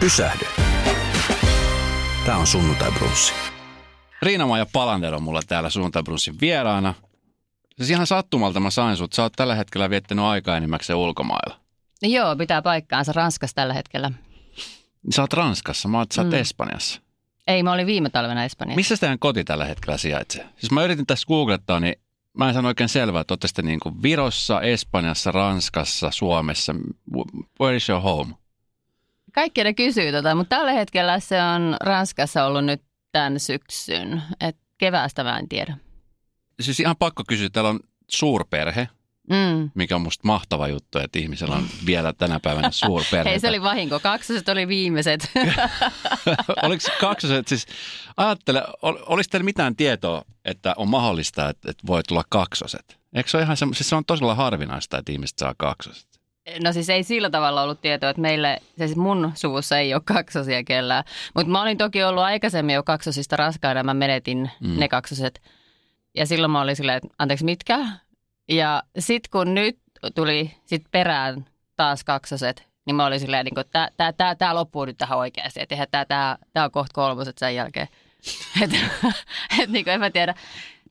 Pysähdy. Tämä on Sunnuntai Brunssi. Riina-Maija Palander on mulla täällä Sunnuntai Brunssin vieraana. Siis ihan sattumalta mä sain sut. Sä oot tällä hetkellä viettänyt aikaa enimmäkseen ulkomailla. Joo, pitää paikkaansa Ranskassa tällä hetkellä. Sä oot Ranskassa, mä oot, sä oot Mm. Espanjassa. Ei, mä olin viime talvena Espanjassa. Missä teidän koti tällä hetkellä sijaitsee? Siis mä yritin tässä googlettaa, niin mä en sano oikein selvää, että ootte sitten niin kuin Virossa, Espanjassa, Ranskassa, Suomessa. Where is your home? Kaikki ne kysyy tota, mutta tällä hetkellä se on Ranskassa ollut nyt tämän syksyn. Et keväästä mä en tiedä. Siis ihan pakko kysyä, täällä on suurperhe, Mm. mikä on musta mahtava juttu, että ihmisellä on vielä tänä päivänä suurperhe. Hei, se oli vahinko. Kaksoset oli viimeiset. Oliko se kaksoset, siis ajattele, ol, olisi teillä mitään tietoa, että on mahdollista, että, että voi tulla kaksoset? Eikö se ole ihan se, siis se on todella harvinaista, että ihmiset saa kaksoset? No siis ei sillä tavalla ollut tietoa, että meille, siis mun suvussa ei ole kaksosia kellään. Mutta mä olin toki ollut aikaisemmin jo kaksosista raskaana, mä menetin Mm. ne kaksoset. Ja silloin mä olin silleen, että anteeksi mitkä? Ja sit kun nyt tuli sit perään taas kaksoset, niin mä olin silleen, niin että tää, tää, tää loppuu nyt tähän oikeasti. Että tää, tää, tää on kohta kolmoset sen jälkeen. Että et, niin en mä tiedä.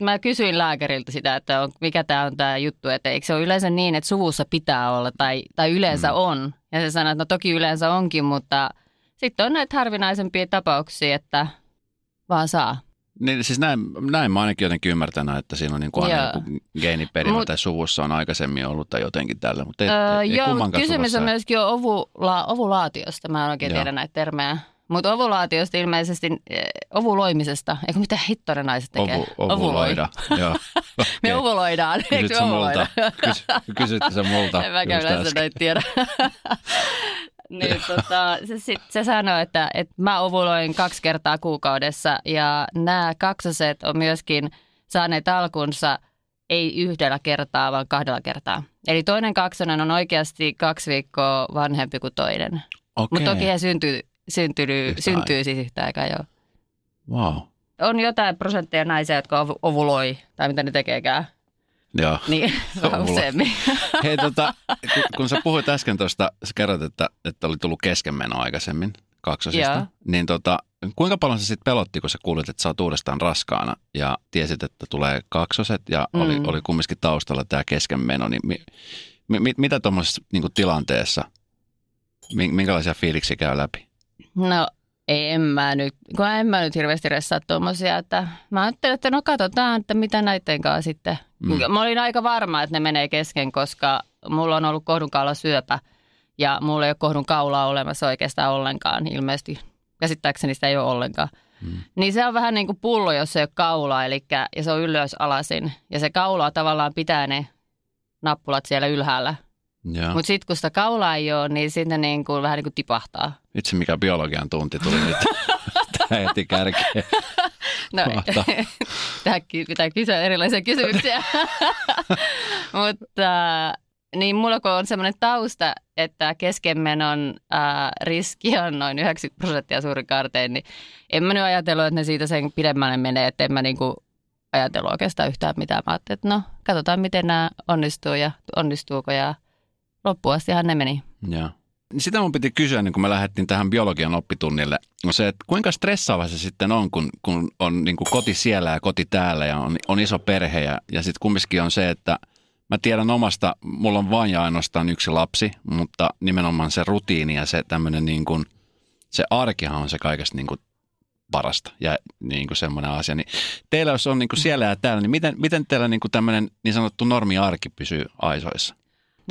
Mä kysyin lääkäriltä sitä, että on, mikä tämä on tämä juttu, että eikö se ole yleensä niin, että suvussa pitää olla tai, tai yleensä Mm. on. Ja se sanoi, että no toki yleensä onkin, mutta sitten on näitä harvinaisempia tapauksia, että vaan saa. Niin, siis näin, näin mä ainakin jotenkin ymmärtänyt, että siinä on niin kuin aina joku geeniperimä Mut- tai suvussa on aikaisemmin ollut tai jotenkin tällä, mutta ei, Öö, ei, ei joo, kysymys on myöskin jo ovula, ovulaatiosta. Mä en oikein Joo. tiedä näitä termejä. Mutta ovulaatiosta ilmeisesti, eh, ovuloimisesta, eikö mitä hittoinen naiset tekee? Ovu, ovuloida. Joo. Me ovuloidaan, eikö me ovuloida? multa? Kysy, kysytte sä multa? En mäkään näitä tiedä. niin, tota, se, sit, se sanoi, että, että mä ovuloin kaksi kertaa kuukaudessa ja nämä kaksoset on myöskin saaneet alkunsa ei yhdellä kertaa, vaan kahdella kertaa. Eli toinen kaksonen on oikeasti kaksi viikkoa vanhempi kuin toinen. Mutta toki he syntyy, syntyy, syntyy siis yhtä aikaa, joo. Wow. On jotain prosentteja naisia, jotka ovu- ovuloi, tai mitä ne tekeekään. Joo. Niin, vähän useammin. Hei, tota, kun, kun sä puhuit äsken tuosta, sä kerroit, että, että oli tullut keskenmeno aikaisemmin kaksosista, Joo. niin tota, kuinka paljon se sitten pelotti, kun sä kuulit, että sä oot uudestaan raskaana ja tiesit, että tulee kaksoset ja mm. oli, oli kumminkin taustalla tämä keskenmeno, niin mi, mi, mi, mitä tuommoisessa niin tilanteessa, mi, minkälaisia fiiliksiä käy läpi? No en mä nyt, kun en mä nyt hirveästi ressaa tuommoisia, että mä ajattelin, että no katsotaan, että mitä näiden kanssa sitten. Mm. Mä olin aika varma, että ne menee kesken, koska mulla on ollut kohdunkaula syöpä ja mulla ei ole kohdun kaulaa olemassa oikeastaan ollenkaan ilmeisesti. Käsittääkseni sitä ei ole ollenkaan. Mm. Niin se on vähän niin kuin pullo, jos ei ole kaulaa, eli ja se on ylös alasin. Ja se kaula tavallaan pitää ne nappulat siellä ylhäällä. Mutta sitten kun sitä kaulaa ei ole, niin sitten niin kuin, vähän niin kuin tipahtaa. Itse mikä biologian tunti tuli nyt Tää heti kärkeen. No, tähän pitää kysyä erilaisia kysymyksiä. Mutta niin mulla kun on semmoinen tausta, että keskenmenon ää, riski on noin 90 prosenttia suurin kaartein, niin en mä nyt ajatellut, että ne siitä sen pidemmälle menee, että en mä niinku ajatellut oikeastaan yhtään mitään. Mä ajattelin, että no, katsotaan miten nämä onnistuu ja onnistuuko ja loppuun astihan ne meni. Joo. Sitä mun piti kysyä, niin kun me lähdettiin tähän biologian oppitunnille, on se, että kuinka stressaava se sitten on, kun, kun on niin kuin koti siellä ja koti täällä ja on, on iso perhe ja, ja sitten kumminkin on se, että mä tiedän omasta, mulla on vain ja ainoastaan yksi lapsi, mutta nimenomaan se rutiini ja se tämmöinen niin kuin, se arkihan on se kaikesta niin kuin parasta ja niin kuin semmoinen asia. Niin teillä jos on niin kuin siellä ja täällä, niin miten, miten teillä niin kuin tämmöinen niin sanottu normiarki pysyy aisoissa?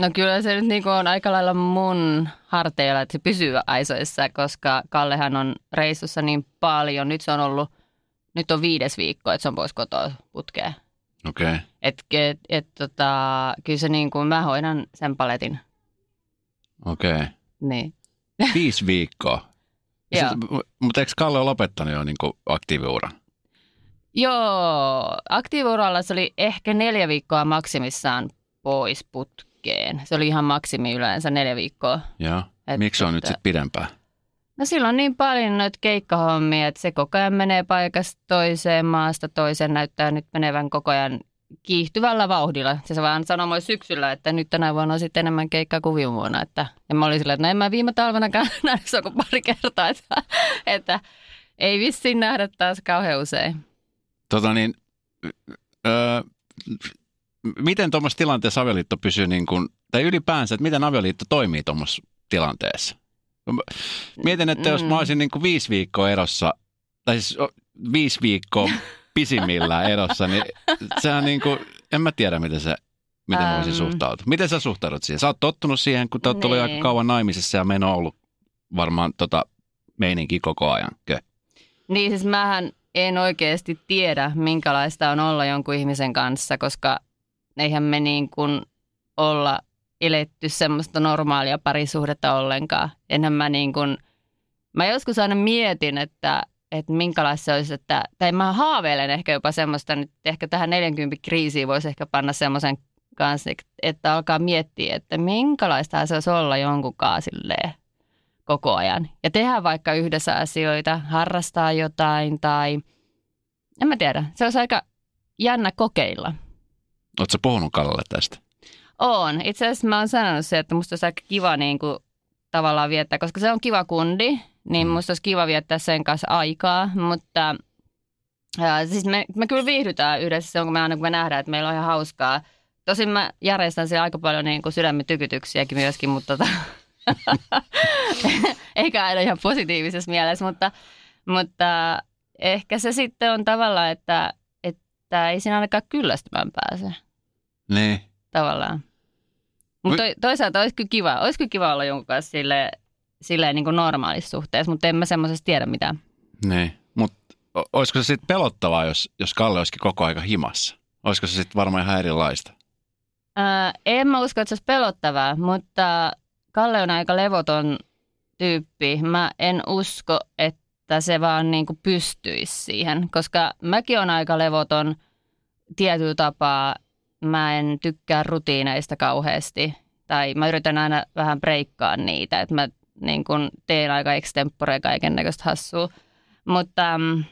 No kyllä se nyt niin on aika lailla mun harteilla, että se pysyy aisoissa, koska Kallehan on reissussa niin paljon. Nyt se on ollut, nyt on viides viikko, että se on pois kotoa putkeen. Okei. Okay. Et, et, et, tota, kyllä se niin kuin, mä hoidan sen paletin. Okei. Okay. Niin. Viisi viikkoa. Joo. Mutta eikö Kalle ole lopettanut jo niin aktiiviuran? Joo, aktiiviuralla se oli ehkä neljä viikkoa maksimissaan pois putkeen. Se oli ihan maksimi yleensä neljä viikkoa. Joo. Et Miksi se on nyt tota- sitten pidempään? No silloin niin paljon noita keikkahommia, että se koko ajan menee paikasta toiseen, maasta toiseen, näyttää nyt menevän koko ajan kiihtyvällä vauhdilla. Se vaan sanoi syksyllä, että nyt tänä vuonna on sitten enemmän keikkaa kuin viime vuonna. Että, ja mä olin silleen, että no en mä viime talvenakaan nähnyt se kuin pari kertaa, että, että ei vissiin nähdä taas kauhean usein. Tota niin, öö, miten tuommoisessa tilanteessa avioliitto pysyy niin kuin, tai ylipäänsä, että miten avioliitto toimii tuommoisessa tilanteessa? Mietin, että jos Mm. mä olisin niin kuin viisi viikkoa erossa, tai siis viisi viikkoa pisimmillään erossa, niin sehän niin kuin, en mä tiedä, miten se, miten mä voisin Äm. suhtautua. Miten sä suhtaudut siihen? Sä oot tottunut siihen, kun te oot ollut Niin. aika kauan naimisissa ja meno on ollut varmaan tota meininki koko ajan. Kö? Niin siis mähän en oikeasti tiedä, minkälaista on olla jonkun ihmisen kanssa, koska eihän me niin kuin olla eletty semmoista normaalia parisuhdetta ollenkaan. Enhän mä niin kuin, mä joskus aina mietin, että, että minkälaista se olisi, että, tai mä haaveilen ehkä jopa semmoista, nyt ehkä tähän 40 kriisiin voisi ehkä panna semmoisen kanssa, että alkaa miettiä, että minkälaista se olisi olla jonkun silleen koko ajan. Ja tehdä vaikka yhdessä asioita, harrastaa jotain tai en mä tiedä. Se olisi aika jännä kokeilla. Oletko puhunut Kallelle tästä? On. Itse asiassa mä oon sanonut se, että musta olisi aika kiva niin kuin, tavallaan viettää, koska se on kiva kundi, niin Mm. musta olisi kiva viettää sen kanssa aikaa, mutta ää, siis me, me kyllä viihdytään yhdessä, on kun me aina kun me nähdään, että meillä on ihan hauskaa. Tosin mä järjestän siellä aika paljon niin kuin sydämen tykytyksiäkin myöskin, mutta tota, eikä aina ihan positiivisessa mielessä, mutta, mutta ehkä se sitten on tavallaan, että, että ei siinä ainakaan kyllästymään pääse Niin. tavallaan. Mutta to, toisaalta olisi kyllä kiva, olisi kyllä kiva olla jonkun kanssa sille, silleen niin kuin normaalissa suhteessa, mutta en mä semmoisesta tiedä mitään. Niin, mutta olisiko se sitten pelottavaa, jos, jos Kalle olisikin koko aika himassa? Olisiko se sitten varmaan ihan erilaista? Ää, en mä usko, että se olisi pelottavaa, mutta Kalle on aika levoton tyyppi. Mä en usko, että se vaan niin kuin pystyisi siihen, koska mäkin on aika levoton tietyllä tapaa. Mä en tykkää rutiineista kauheasti tai mä yritän aina vähän breikkaa niitä, että mä niin kuin teen aika extempore kaiken näköistä hassua. Mutta, mm,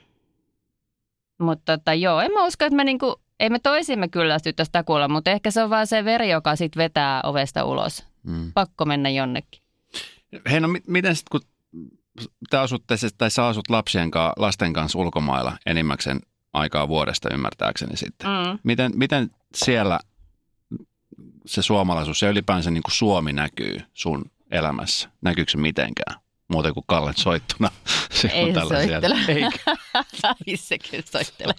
mutta tota, joo, en mä usko, että me niinku, ei me toisimme kyllästyttäisi takuulla, mutta ehkä se on vaan se veri, joka sitten vetää ovesta ulos. Mm. Pakko mennä jonnekin. Hei, no mi- miten sitten, kun te asutte, tai sä asut lapsien kanssa, lasten kanssa ulkomailla enimmäkseen aikaa vuodesta ymmärtääkseni sitten. Mm. Miten, miten siellä se suomalaisuus ja ylipäänsä niin kuin Suomi näkyy sun elämässä? Näkyykö se mitenkään? Muuten kuin Kallen soittuna. Se Ei se soittele. Eikä. Ei se kyllä soittele.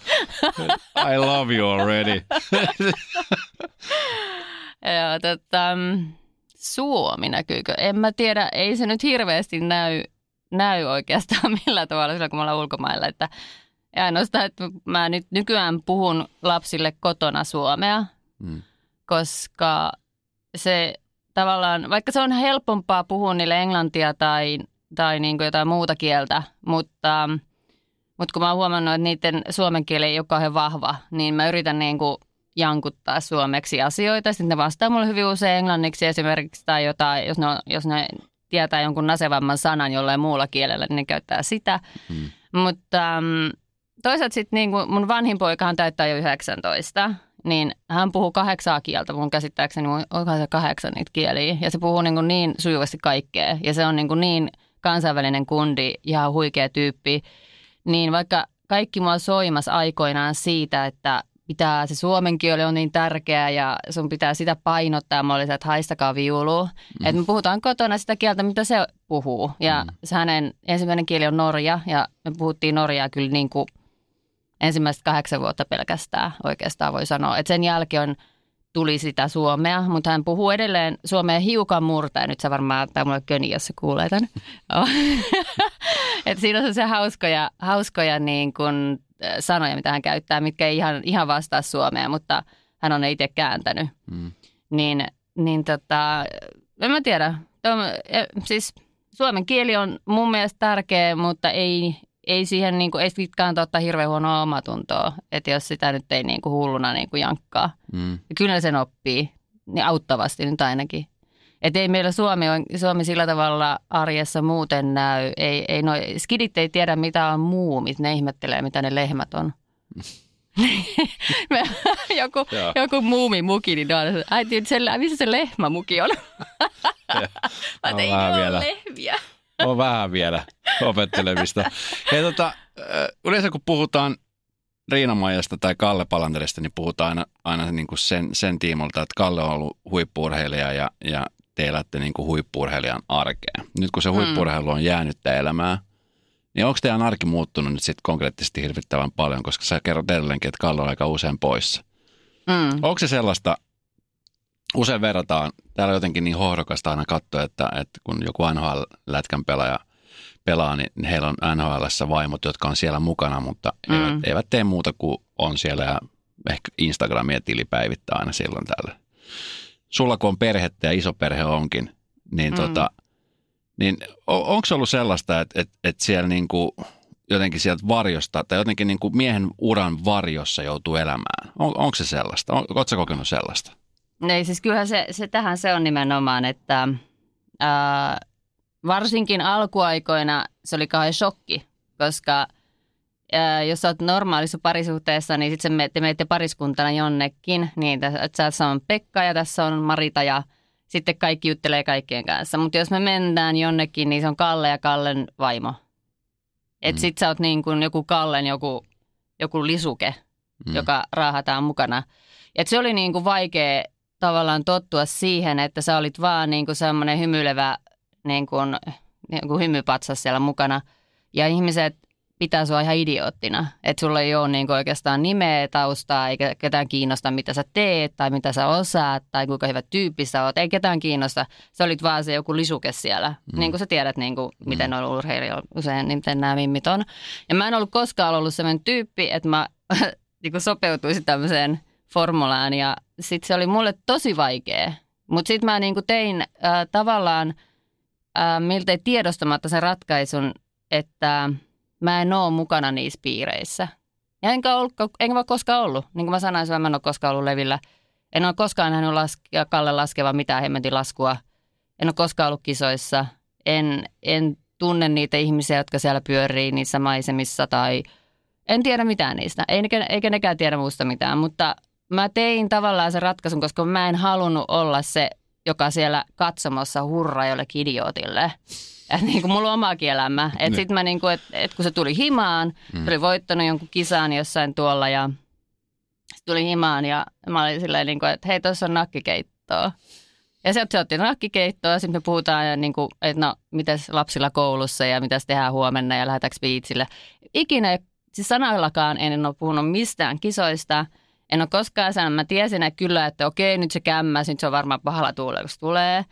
I love you already. Joo, tota, Suomi näkyykö? En mä tiedä, ei se nyt hirveästi näy, näy oikeastaan millään tavalla silloin, kun me ollaan ulkomailla. Että, ja ainoastaan, että mä nyt nykyään puhun lapsille kotona suomea, Mm. koska se tavallaan, vaikka se on helpompaa puhua niille englantia tai, tai niin kuin jotain muuta kieltä, mutta, mutta kun mä oon huomannut, että niiden suomen kieli ei ole kauhean vahva, niin mä yritän niin kuin jankuttaa suomeksi asioita. Sitten ne vastaa mulle hyvin usein englanniksi esimerkiksi tai jotain, jos ne, on, jos ne tietää jonkun nasevamman sanan jollain muulla kielellä, niin ne käyttää sitä. Mm. Mutta um, toisaalta sitten niin kuin mun vanhin poikahan täyttää jo 19, niin hän puhuu kahdeksaa kieltä. Mun käsittääkseni onko se kahdeksan niitä kieliä. Ja se puhuu niin, kuin niin sujuvasti kaikkea. Ja se on niin, kuin niin kansainvälinen kundi, ihan huikea tyyppi. Niin vaikka kaikki mua soimas aikoinaan siitä, että pitää, se suomen kieli on niin tärkeä ja sun pitää sitä painottaa. Mä olisin, että haistakaa viulua. Mm. Että me puhutaan kotona sitä kieltä, mitä se puhuu. Ja Mm. se hänen ensimmäinen kieli on norja ja me puhuttiin norjaa kyllä niin kuin ensimmäiset kahdeksan vuotta pelkästään oikeastaan voi sanoa. Että sen jälkeen on, tuli sitä suomea, mutta hän puhuu edelleen suomea hiukan murtaen. Nyt se varmaan tämä mulle köni, jos se kuulee tämän. Et siinä on se hauskoja, hauskoja niin kuin, äh, sanoja, mitä hän käyttää, mitkä ei ihan, ihan vastaa suomea, mutta hän on ne itse kääntänyt. Mm. Niin, niin tota, en mä tiedä. Tom, eh, siis suomen kieli on mun mielestä tärkeä, mutta ei, ei siihen niin kuin, ei sit kannata ottaa hirveän huonoa omatuntoa. Että jos sitä nyt ei niin kuin hulluna niin kuin jankkaa. Mm. Ja kyllä sen oppii, niin auttavasti nyt ainakin. Että ei meillä Suomi, on, Suomi sillä tavalla arjessa muuten näy. Ei, ei noi, skidit ei tiedä mitä on muumit, ne ihmettelee mitä ne lehmät on. Joku, Joo. joku muumimuki, niin ne on, äiti, se, missä se lehmämuki on? Mä On tein, vielä. ole lehmiä. On vähän vielä opettelemista. Hei, tota, yleensä kun puhutaan Riina-Maijasta tai Kalle Palanderista, niin puhutaan aina, aina niin kuin sen, sen tiimolta, että Kalle on ollut huippuurheilija ja, ja te elätte niin kuin huippuurheilijan arkea. Nyt kun se huippuurheilu on jäänyt elämään, niin onko teidän arki muuttunut nyt sitten konkreettisesti hirvittävän paljon, koska sä kerrot edelleenkin, että Kalle on aika usein poissa. Mm. Onko se sellaista, usein verrataan, täällä on jotenkin niin hohdokasta aina katsoa, että, että kun joku NHL-lätkän pelaaja pelaa, niin heillä on NHLssä vaimot, jotka on siellä mukana, mutta mm. eivät, eivät tee muuta kuin on siellä ja ehkä Instagramia tili päivittää aina silloin tällä. Sulla kun on perhettä ja iso perhe onkin, niin, Mm. tota, niin o- onko se ollut sellaista, että, että, että siellä niinku jotenkin sieltä varjosta tai jotenkin niinku miehen uran varjossa joutuu elämään? On, onko se sellaista? On, Oletko kokenut sellaista? Ei, siis kyllähän se, se tähän se on nimenomaan, että ää, varsinkin alkuaikoina se oli kauhean shokki, koska ää, jos oot normaalissa parisuhteessa, niin sitten me, te menette pariskuntana jonnekin, niin tässä on Pekka ja tässä on Marita ja sitten kaikki juttelee kaikkien kanssa. Mutta jos me mennään jonnekin, niin se on Kalle ja Kallen vaimo. Että Mm. sit sä oot niin kuin joku Kallen joku, joku lisuke, Mm. joka raahataan mukana. Et se oli niin kuin vaikea tavallaan tottua siihen, että sä olit vaan niin kuin semmoinen hymyilevä niin kuin, niin kuin hymypatsas siellä mukana. Ja ihmiset pitää sua ihan idioottina. Että sulla ei ole niin kuin oikeastaan nimeä, taustaa, eikä ketään kiinnosta, mitä sä teet tai mitä sä osaat tai kuinka hyvä tyyppi sä oot. Ei ketään kiinnosta. Sä olit vaan se joku lisuke siellä. Mm. Niin kuin sä tiedät, niin kuin, miten on urheilijoilla usein, niin miten nämä mimmit on. Ja mä en ollut koskaan ollut sellainen tyyppi, että mä niin kuin sopeutuisin tämmöiseen formulaan ja sitten se oli mulle tosi vaikea. Mutta sitten mä niin kuin tein äh, tavallaan äh, miltei tiedostamatta sen ratkaisun, että mä en ole mukana niissä piireissä. Ja enkä, ollut, enkä mä koskaan ollut. Niin kuin mä sanoin, mä en ole koskaan ollut levillä. En ole koskaan nähnyt laske, Kalle laskeva mitään hemmetin laskua. En ole koskaan ollut kisoissa. En, en tunne niitä ihmisiä, jotka siellä pyörii niissä maisemissa tai en tiedä mitään niistä. Eikä, eikä nekään tiedä muusta mitään, mutta mä tein tavallaan sen ratkaisun, koska mä en halunnut olla se, joka siellä katsomossa hurraa jollekin idiootille. Et niin kuin mulla on omakin elämä. Et sit mä niin kuin, et, et kun se tuli himaan, mm. se oli voittanut jonkun kisan jossain tuolla ja se tuli himaan ja mä olin silleen, niin kuin, että hei, tuossa on nakkikeittoa. Ja sieltä se otti nakkikeittoa ja sitten me puhutaan, ja niin kuin, että no, mitäs lapsilla koulussa ja mitäs tehdään huomenna ja lähdetäänkö biitsille. Ikinä, siis sanallakaan en ole puhunut mistään kisoista. En ole koskaan sanonut, mä tiesin että kyllä, että okei, nyt se kämmäs, nyt se on varmaan pahalla tuulella, kun se tulee.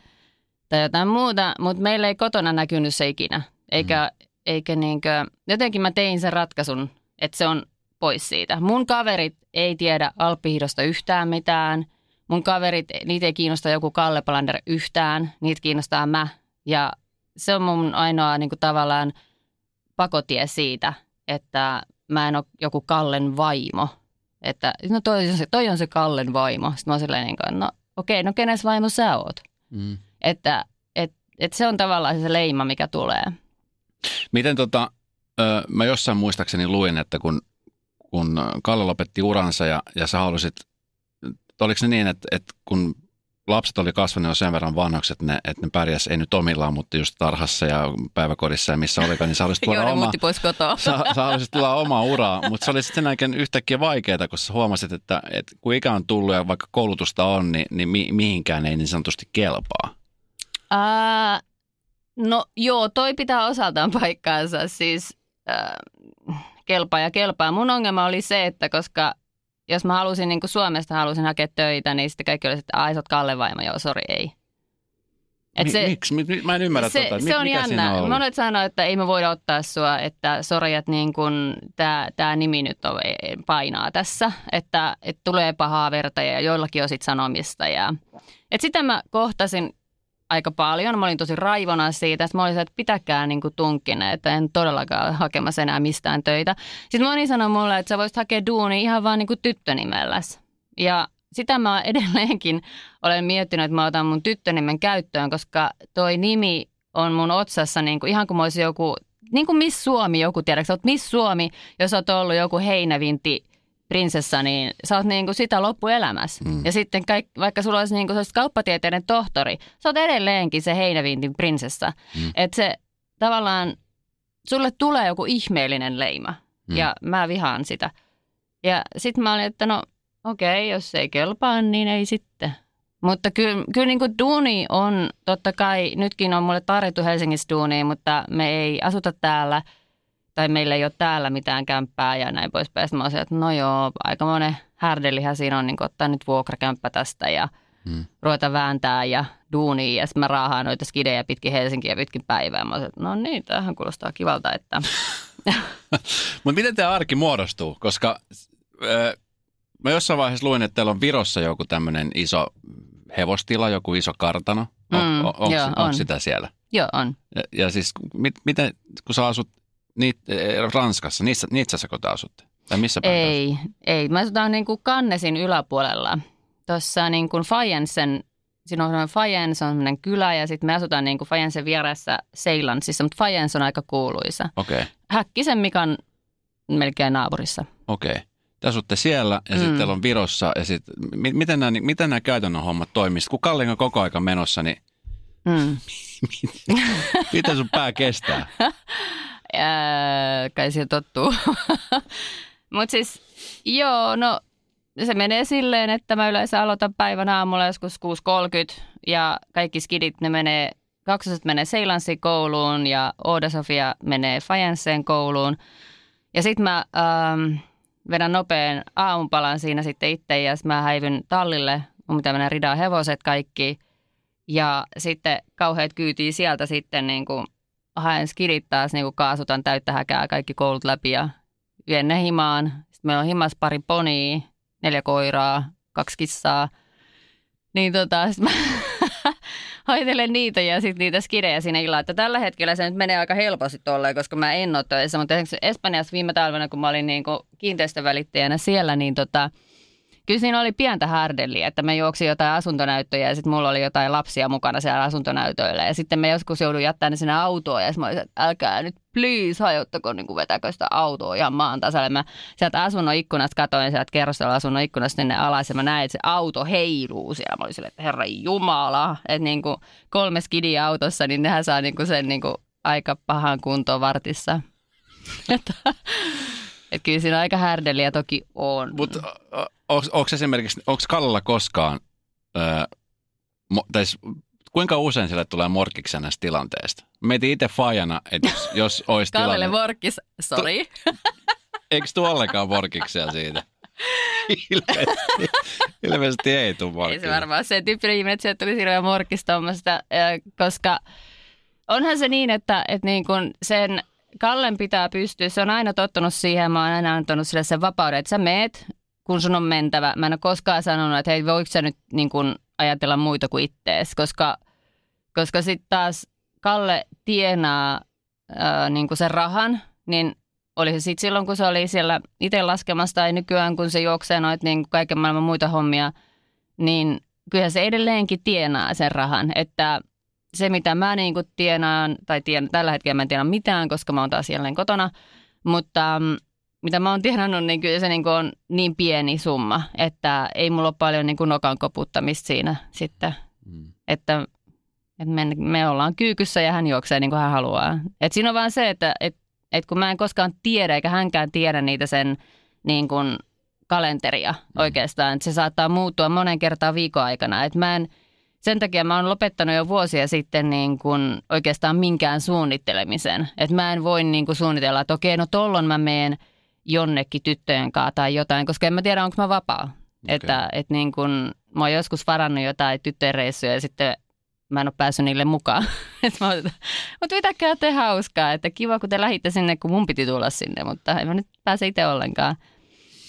Tai jotain muuta, mutta meillä ei kotona näkynyt se ikinä. Eikä, mm. eikä niinkö, jotenkin mä tein sen ratkaisun, että se on pois siitä. Mun kaverit ei tiedä alppihiidosta yhtään mitään. Mun kaverit, niitä ei kiinnosta joku Kalle Palander yhtään, niitä kiinnostaa mä. Ja se on mun ainoa niin kuin tavallaan pakotie siitä, että mä en ole joku Kallen vaimo. Että no toi on se, toi on se Kallen vaimo. Sitten mä oon silleen, niin no okei, no kenes vaimo sä oot? Mm. Että et, et se on tavallaan se leima, mikä tulee. Miten tota, ö, mä jossain muistaakseni luin, että kun, kun Kalle lopetti uransa ja, ja sä halusit, oliko se niin, että, että kun lapset oli kasvanut jo sen verran vanhoksi, että ne, että ne pärjäs, ei nyt omillaan, mutta just tarhassa ja päiväkodissa ja missä olikaan, niin sä tuoda Joiden oma, pois kotoa. sä, sä haluaisit tulla omaa uraa, mutta se oli sitten aika yhtäkkiä vaikeaa, kun sä huomasit, että, että kun ikä on tullut ja vaikka koulutusta on, niin, niin mi, mihinkään ei niin sanotusti kelpaa. Ää, no joo, toi pitää osaltaan paikkaansa. Siis ää, kelpaa ja kelpaa. Mun ongelma oli se, että koska jos mä halusin niin kuin Suomesta halusin hakea töitä, niin sitten kaikki oli, että ai sä oot Kalle vaimo, joo, sori, ei. Et se, miksi? Mi, mi- mä en ymmärrä se, tota, se mi- on mikä on jännä. ollut? Monet sanoo, että ei me voida ottaa sua, että sori, että niin tämä, nimi nyt on, e, painaa tässä, että, että tulee pahaa verta ja joillakin on sit sanomista. Ja, et sitä mä kohtasin aika paljon. Mä olin tosi raivona siitä. Sitten mä olin että pitäkää niin tunkkinen, että en todellakaan hakemassa enää mistään töitä. Sitten moni sanoi mulle, että sä voisit hakea duuni ihan vaan niin tyttönimellä. Ja sitä mä edelleenkin olen miettinyt, että mä otan mun tyttönimen käyttöön, koska toi nimi on mun otsassa niin kuin, ihan kuin mä olisin joku, niin kuin Miss Suomi joku, tiedätkö, oot Miss Suomi, jos oot ollut joku heinävinti prinsessa, niin sä oot niin kuin sitä loppuelämässä. Mm. Ja sitten kaik, vaikka sulla olisi niin kuin kauppatieteiden tohtori, sä oot edelleenkin se heinävintin prinsessa. Mm. Että se tavallaan, sulle tulee joku ihmeellinen leima. Mm. Ja mä vihaan sitä. Ja sitten mä olin, että no okei, jos ei kelpaa, niin ei sitten. Mutta kyllä, kyllä niin kuin duuni on, totta kai, nytkin on mulle tarjottu Helsingissä duunia, mutta me ei asuta täällä tai meillä ei ole täällä mitään kämppää ja näin poispäin. Sitten mä olisin, että no joo, aika monen härdellihän siinä on niin ottaa nyt vuokrakämppä tästä ja hmm. ruveta vääntää ja duunia ja sitten mä raahaan noita skidejä pitkin Helsinkiä pitkin päivää. Mä olisin, että no niin, tämähän kuulostaa kivalta, että... Mutta miten tämä arki muodostuu? Koska äh, mä jossain vaiheessa luin, että teillä on Virossa joku tämmöinen iso hevostila, joku iso kartano. On, mm, on, onko, joo, on. sitä siellä? Joo, on. Ja, ja siis mit, miten, kun sä asut niit, eh, Ranskassa, niissä, Nitsassa kun te asutte? Tai missä päin Ei, ei. Mä asutaan niin kuin Kannesin yläpuolella. Tuossa niin kuin Fajensen, siinä on semmoinen Fajens on semmoinen kylä ja sitten me asutaan niin kuin Fajensen vieressä Seilansissa, mutta Fajens on aika kuuluisa. Okei. Okay. Häkkisen Mikan melkein naapurissa. Okei. Okay. Te asutte siellä ja mm. sitten teillä on Virossa. Ja sit, miten, nämä, miten nämä käytännön hommat toimii? Kun Kalli on koko aika menossa, niin mm. miten sun pää kestää? Ää, kai siihen tottuu. Mutta siis, joo, no se menee silleen, että mä yleensä aloitan päivän aamulla joskus 6.30 ja kaikki skidit, ne menee, kaksoset menee Seilansin kouluun ja Oda Sofia menee Fajanseen kouluun. Ja sitten mä ähm, vedän nopean aamupalan siinä sitten itse ja sitten mä häivyn tallille. Mun pitää mennä ridaa hevoset kaikki. Ja sitten kauheat kyytii sieltä sitten niin kuin haen skidit taas, niin kaasutan täyttä häkää kaikki koulut läpi ja vien ne himaan. Sitten meillä on himas pari ponia, neljä koiraa, kaksi kissaa. Niin tota, sitten mä hoitelen niitä ja sitten niitä skidejä siinä illalla. Että tällä hetkellä se nyt menee aika helposti tolleen, koska mä en ole töissä. Mutta Espanjassa viime talvena, kun mä olin niin kiinteistövälittäjänä siellä, niin tota, kyllä siinä oli pientä härdelliä, että me juoksi jotain asuntonäyttöjä ja sitten mulla oli jotain lapsia mukana siellä asuntonäytöillä. Ja sitten me joskus joudun jättämään ne sinne autoon ja mä olisin, että älkää nyt please hajottako niin kuin vetäkö sitä autoa ihan maan tasalle. Mä sieltä asunnon ikkunasta katoin sieltä kerrostalla asunnon ikkunasta sinne alas ja mä näin, että se auto heiluu siellä. Mä olisin, että herra jumala, että niin kuin kolme skidia autossa, niin nehän saa niin kuin sen niin kuin aika pahan kuntoon vartissa. Että kyllä siinä aika härdeliä toki on. Mutta onko esimerkiksi, onko Kallalla koskaan, öö, mo, kuinka usein sille tulee morkkiksen näistä tilanteesta? Mietin itse fajana, että jos, jos olisi Kallelle tilanne... morkkis, sorry. Tu, eikö tuo ollenkaan morkkiksia siitä? ilmeisesti, ilmeisesti ei tule morkkiksia. Ei se varmaan se tyyppinen ihminen, että sieltä tuli hirveän morkkista, koska onhan se niin, että, että niin kun sen Kallen pitää pystyä, se on aina tottunut siihen, mä oon aina antanut sille sen vapauden, että sä meet, kun sun on mentävä. Mä en ole koskaan sanonut, että hei, voiko sä nyt niin kun, ajatella muita kuin ittees, koska, koska sitten taas Kalle tienaa ää, niin kuin sen rahan, niin oli se sitten silloin, kun se oli siellä itse laskemassa tai nykyään, kun se juoksee noita niin kaiken maailman muita hommia, niin kyllä se edelleenkin tienaa sen rahan, että se, mitä mä niin kuin tienaan, tai tien, tällä hetkellä mä en tiedä mitään, koska mä oon taas jälleen kotona, mutta mm, mitä mä oon tienannut, niin kyllä se niin kuin on niin pieni summa, että ei mulla ole paljon niin kuin nokan koputtamista siinä sitten, mm. että, että me, me ollaan kyykyssä ja hän juoksee niin kuin hän haluaa. Et siinä on vaan se, että et, et kun mä en koskaan tiedä, eikä hänkään tiedä niitä sen niin kuin kalenteria mm. oikeastaan, että se saattaa muuttua monen kertaan viikon aikana, että mä en – sen takia mä oon lopettanut jo vuosia sitten niin kuin oikeastaan minkään suunnittelemisen. Että mä en voi niin kuin suunnitella, että okei, no tollon mä meen jonnekin tyttöjen kanssa tai jotain, koska en mä tiedä, onko mä vapaa. Okay. Että, että niin kuin, mä oon joskus varannut jotain tyttöjen reissuja ja sitten mä en ole päässyt niille mukaan. mutta pitäkää te hauskaa, että kiva kun te lähditte sinne, kun mun piti tulla sinne, mutta en mä nyt pääse itse ollenkaan.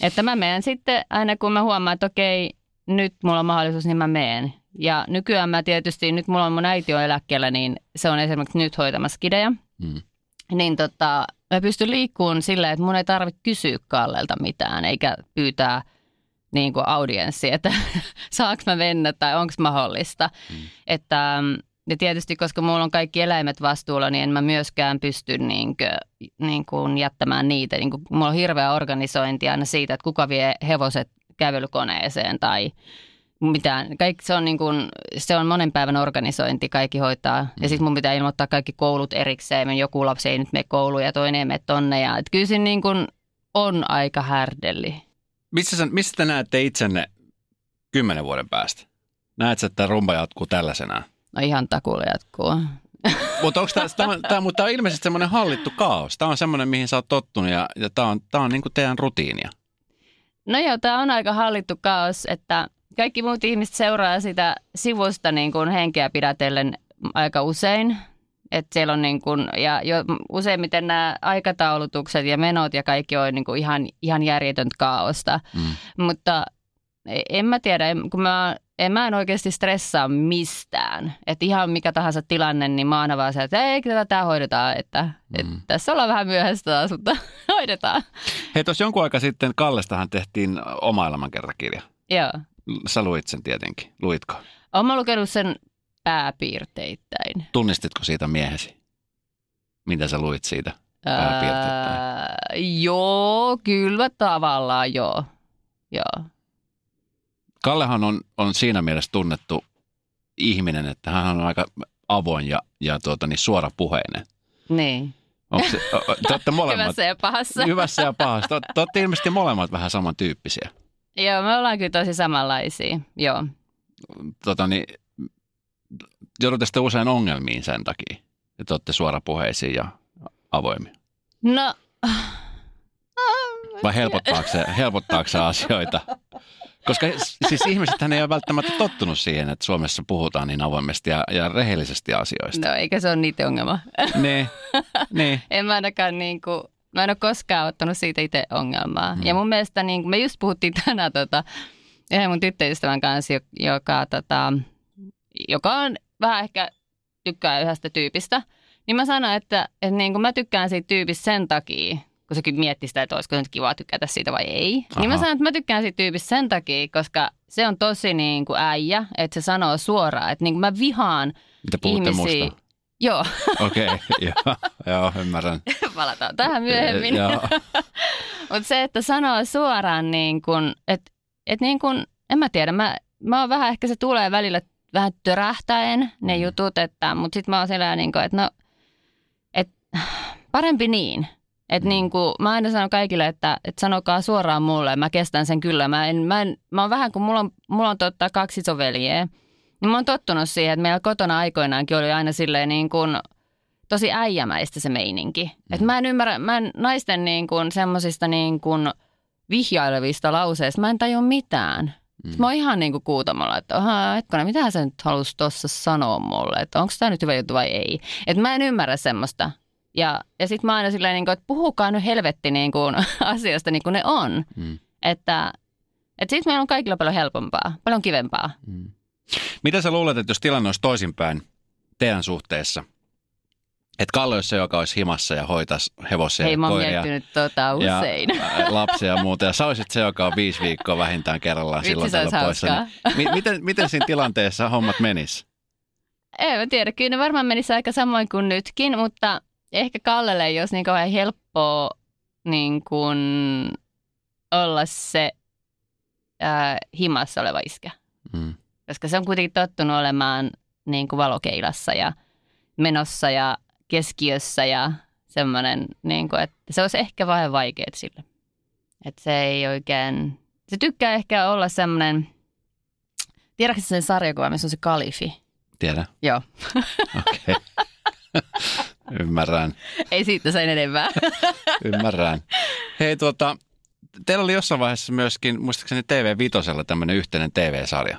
Että mä menen sitten aina kun mä huomaan, että okei, nyt mulla on mahdollisuus, niin mä meen. Ja nykyään mä tietysti, nyt mulla on mun äiti on eläkkeellä, niin se on esimerkiksi nyt hoitamassa kidejä. Mm. Niin tota, mä pystyn liikkuun silleen, että mun ei tarvitse kysyä Kallelta mitään, eikä pyytää niin kuin audienssi, että saanko mä mennä tai onko mahdollista. Mm. Että, ja tietysti, koska mulla on kaikki eläimet vastuulla, niin en mä myöskään pysty niin kuin, niin kuin jättämään niitä. Niin kuin, mulla on hirveä organisointi aina siitä, että kuka vie hevoset kävelykoneeseen tai mitään. Kaikki, se, on niin kuin, se on monen päivän organisointi, kaikki hoitaa. Mm. Ja sitten mun pitää ilmoittaa kaikki koulut erikseen. Joku lapsi ei nyt mene kouluun ja toinen ei mene tonne. Ja, et kyllä se niin kuin on aika härdelli. Missä, sä, missä te näette itsenne kymmenen vuoden päästä? Näetkö, että rumba jatkuu tällaisenaan? No ihan takuulla jatkuu. mutta onko tämä, mutta on ilmeisesti semmoinen hallittu kaos. Tämä on semmoinen, mihin sä oot tottunut ja, ja tämä on, tämä on niin kuin teidän rutiinia. No joo, tämä on aika hallittu kaos, että kaikki muut ihmiset seuraa sitä sivusta niin kuin henkeä pidätellen aika usein. Että siellä on niin kuin, ja jo useimmiten nämä aikataulutukset ja menot ja kaikki on niin kuin ihan, ihan järjetöntä kaaosta. Mm. Mutta en mä tiedä, kun mä, en mä en oikeasti stressaa mistään. Että ihan mikä tahansa tilanne, niin mä aina vaan se, että ei, tätä tämä hoidetaan, että, mm. että tässä ollaan vähän myöhässä taas, mutta hoidetaan. Hei, tuossa jonkun aika sitten Kallestahan tehtiin oma elämänkertakirja. Joo. Sä luit sen tietenkin. Luitko? Olen lukenut sen pääpiirteittäin. Tunnistitko siitä miehesi? Mitä sä luit siitä pääpiirteittäin? Ää, joo, kyllä tavallaan joo. joo. Kallehan on, on siinä mielessä tunnettu ihminen, että hän on aika avoin ja, ja tuota, niin suorapuheinen. Niin. Onko se, te molemmat, hyvässä ja pahassa. Hyvässä ja pahassa. Te, te olette ilmeisesti molemmat vähän samantyyppisiä. Joo, me ollaan kyllä tosi samanlaisia, joo. Tota, niin, joudutte sitten usein ongelmiin sen takia, että olette suorapuheisia ja avoimia? No... Vai helpottaako se, helpottaako se asioita? Koska siis ihmiset ei ole välttämättä tottunut siihen, että Suomessa puhutaan niin avoimesti ja, ja rehellisesti asioista. No eikä se ole niiden ongelma. Niin, niin. en mä ainakaan niin kuin, mä en ole koskaan ottanut siitä itse ongelmaa. Hmm. Ja mun mielestä niin me just puhuttiin tänään tota, yhden mun tyttöystävän kanssa, joka, tota, joka on vähän ehkä tykkää yhdestä tyypistä. Niin mä sanoin, että, että niin kuin mä tykkään siitä tyypistä sen takia, kun sekin mietti sitä, että olisiko nyt kiva tykätä siitä vai ei. Aha. Niin mä sanon, että mä tykkään siitä tyypistä sen takia, koska se on tosi niin kuin äijä, että se sanoo suoraan, että niin kuin mä vihaan Mitä ihmisiä. Musta? Joo. Okei, okay, joo, joo, ymmärrän. Palataan tähän myöhemmin. Mutta se, että sanoo suoraan niin kuin, että et niin kuin, en mä tiedä, mä, mä oon vähän, ehkä se tulee välillä vähän törähtäen ne mm. jutut, että, mutta sitten mä oon siellä niin että no, että parempi niin. Et mm. niin kuin, mä aina sanon kaikille, että, että sanokaa suoraan mulle, mä kestän sen kyllä. Mä, en, mä, en, mä oon vähän kuin, mulla on, mulla on totta kaksi isoveliä. Niin mä oon tottunut siihen, että meillä kotona aikoinaankin oli aina silleen niin kuin, tosi äijämäistä se meininki. Mm. Et mä en ymmärrä, mä en naisten niin kuin semmosista niin kuin vihjailevista lauseista, mä en tajua mitään. Mm. Mä oon ihan niin kuin kuutamolla, että hetkona, mitä sä nyt halusi tuossa sanoa mulle, että onko tämä nyt hyvä juttu vai ei. Että mä en ymmärrä semmoista. Ja, ja sitten mä aina silleen, niin kuin, että puhukaa nyt helvetti niin kuin, asioista niin kuin ne on. Mm. Että, että sitten meillä on kaikilla paljon helpompaa, paljon kivempaa. Mm. Mitä sä luulet, että jos tilanne olisi toisinpäin teidän suhteessa? Että Kalle olisi se, joka olisi himassa ja hoitaisi hevosia Hei, ja mä oon miettinyt tota usein. Ja lapsia ja muuta. Ja sä olisit se, joka on viisi viikkoa vähintään kerrallaan Vitsi, silloin tällä poissa. Niin, miten, miten siinä tilanteessa hommat menis? Ei mä tiedä. Kyllä ne varmaan menisi aika samoin kuin nytkin, mutta ehkä Kallelle ei olisi niin kauhean helppoa niin kuin olla se ää, himassa oleva iskä. Mm. Koska se on kuitenkin tottunut olemaan niin kuin valokeilassa ja menossa ja keskiössä ja semmoinen, niin kuin, että se olisi ehkä vähän vaikeet sille. Että se ei oikein, se tykkää ehkä olla semmoinen, tiedätkö sen sarjakuva, missä on se kalifi? Tiedä. Joo. Okei. Okay. Ymmärrän. Ei siitä sen enempää. Ymmärrän. Hei tuota, teillä oli jossain vaiheessa myöskin, muistaakseni TV Vitosella tämmöinen yhteinen TV-sarja.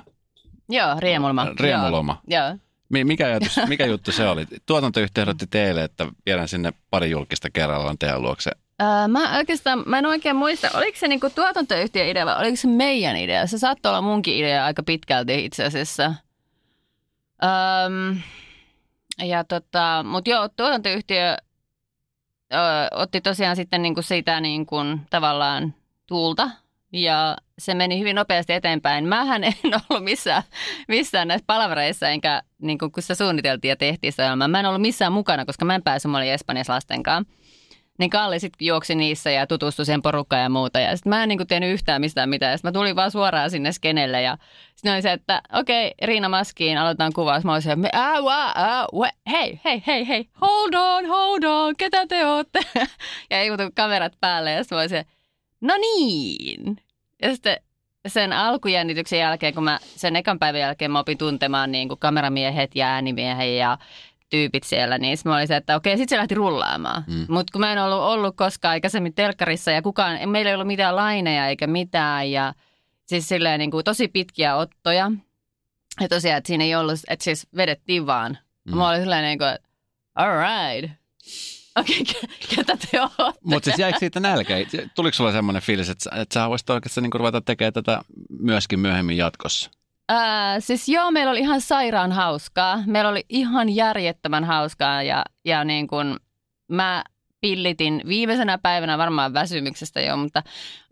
Joo, Riemulma. Riemuloma. Joo. Joo. Mikä, ajatus, mikä juttu se oli? Tuotantoyhtiö ehdotti teille, että viedään sinne pari julkista kerrallaan teidän luokse. Öö, mä oikeastaan, mä en oikein muista, oliko se niinku tuotantoyhtiön idea vai oliko se meidän idea? Se saattoi olla munkin idea aika pitkälti itse asiassa. Öm, ja tota, mutta joo, tuotantoyhtiö ö, otti tosiaan sitten niinku siitä niinku tavallaan tuulta ja se meni hyvin nopeasti eteenpäin. Mähän en ollut missään, missään näissä palavereissa, enkä niin kun sitä suunniteltiin ja tehtiin sitä Mä en ollut missään mukana, koska mä en päässyt, mä olin Espanjassa lasten kanssa. Niin Kalli sitten juoksi niissä ja tutustui siihen porukkaan ja muuta. Ja sitten mä en niin tehnyt yhtään mistään mitään. Sitten mä tulin vaan suoraan sinne skenelle ja sitten oli se, että okei, okay, Riina Maskiin, aloitetaan kuvaus. Mä olisin, että hei, hei, hei, hei, hold on, hold on, ketä te ootte? ja ei kamerat päälle ja sitten mä olisin, no niin. Ja sitten sen alkujännityksen jälkeen, kun mä sen ekan päivän jälkeen mä opin tuntemaan niin kuin kameramiehet ja äänimiehet ja tyypit siellä, niin mä olin se, että okei, sitten se lähti rullaamaan. Mm. Mutta kun mä en ollut ollut koskaan aikaisemmin telkkarissa ja kukaan, meillä ei ollut mitään laineja eikä mitään ja siis silleen niin kuin tosi pitkiä ottoja. Ja tosiaan, että siinä ei ollut, että siis vedettiin vaan. Mm. Mä olin silleen niin kuin, all right. Okei, okay, ketä te olette? Mutta siis jäikö siitä nälkä? Tuliko sulla semmoinen fiilis, että, että sä voisit oikeasti niin ruveta tekemään tätä myöskin myöhemmin jatkossa? Ää, siis joo, meillä oli ihan sairaan hauskaa. Meillä oli ihan järjettömän hauskaa ja, ja niin kuin mä pillitin viimeisenä päivänä varmaan väsymyksestä jo, mutta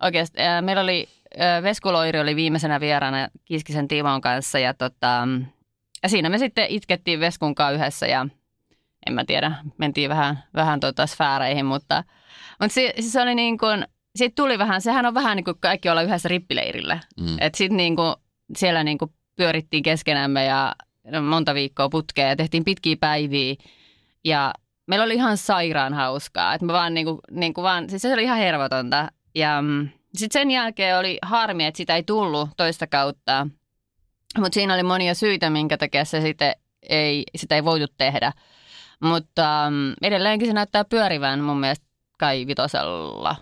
oikeasti ää, meillä oli, ää, Veskuloiri oli viimeisenä vieraana Kiskisen Timon kanssa ja, tota, ja siinä me sitten itkettiin Veskun kanssa yhdessä ja en mä tiedä, mentiin vähän, vähän tota sfääreihin, mutta, mutta se, se oli niin kuin, siitä tuli vähän, sehän on vähän niin kuin kaikki olla yhdessä rippileirillä. Mm. Että sitten niin kuin, siellä niin kuin pyörittiin keskenämme ja monta viikkoa putkea ja tehtiin pitkiä päiviä. Ja meillä oli ihan sairaan hauskaa. Että me vaan niin kuin, niin kuin vaan, siis se oli ihan hervotonta. Ja mm, sitten sen jälkeen oli harmi, että sitä ei tullut toista kautta. Mutta siinä oli monia syitä, minkä takia se sitten ei, sitä ei voitu tehdä. Mutta um, edelleenkin se näyttää pyörivän mun mielestä Kai Vitosella.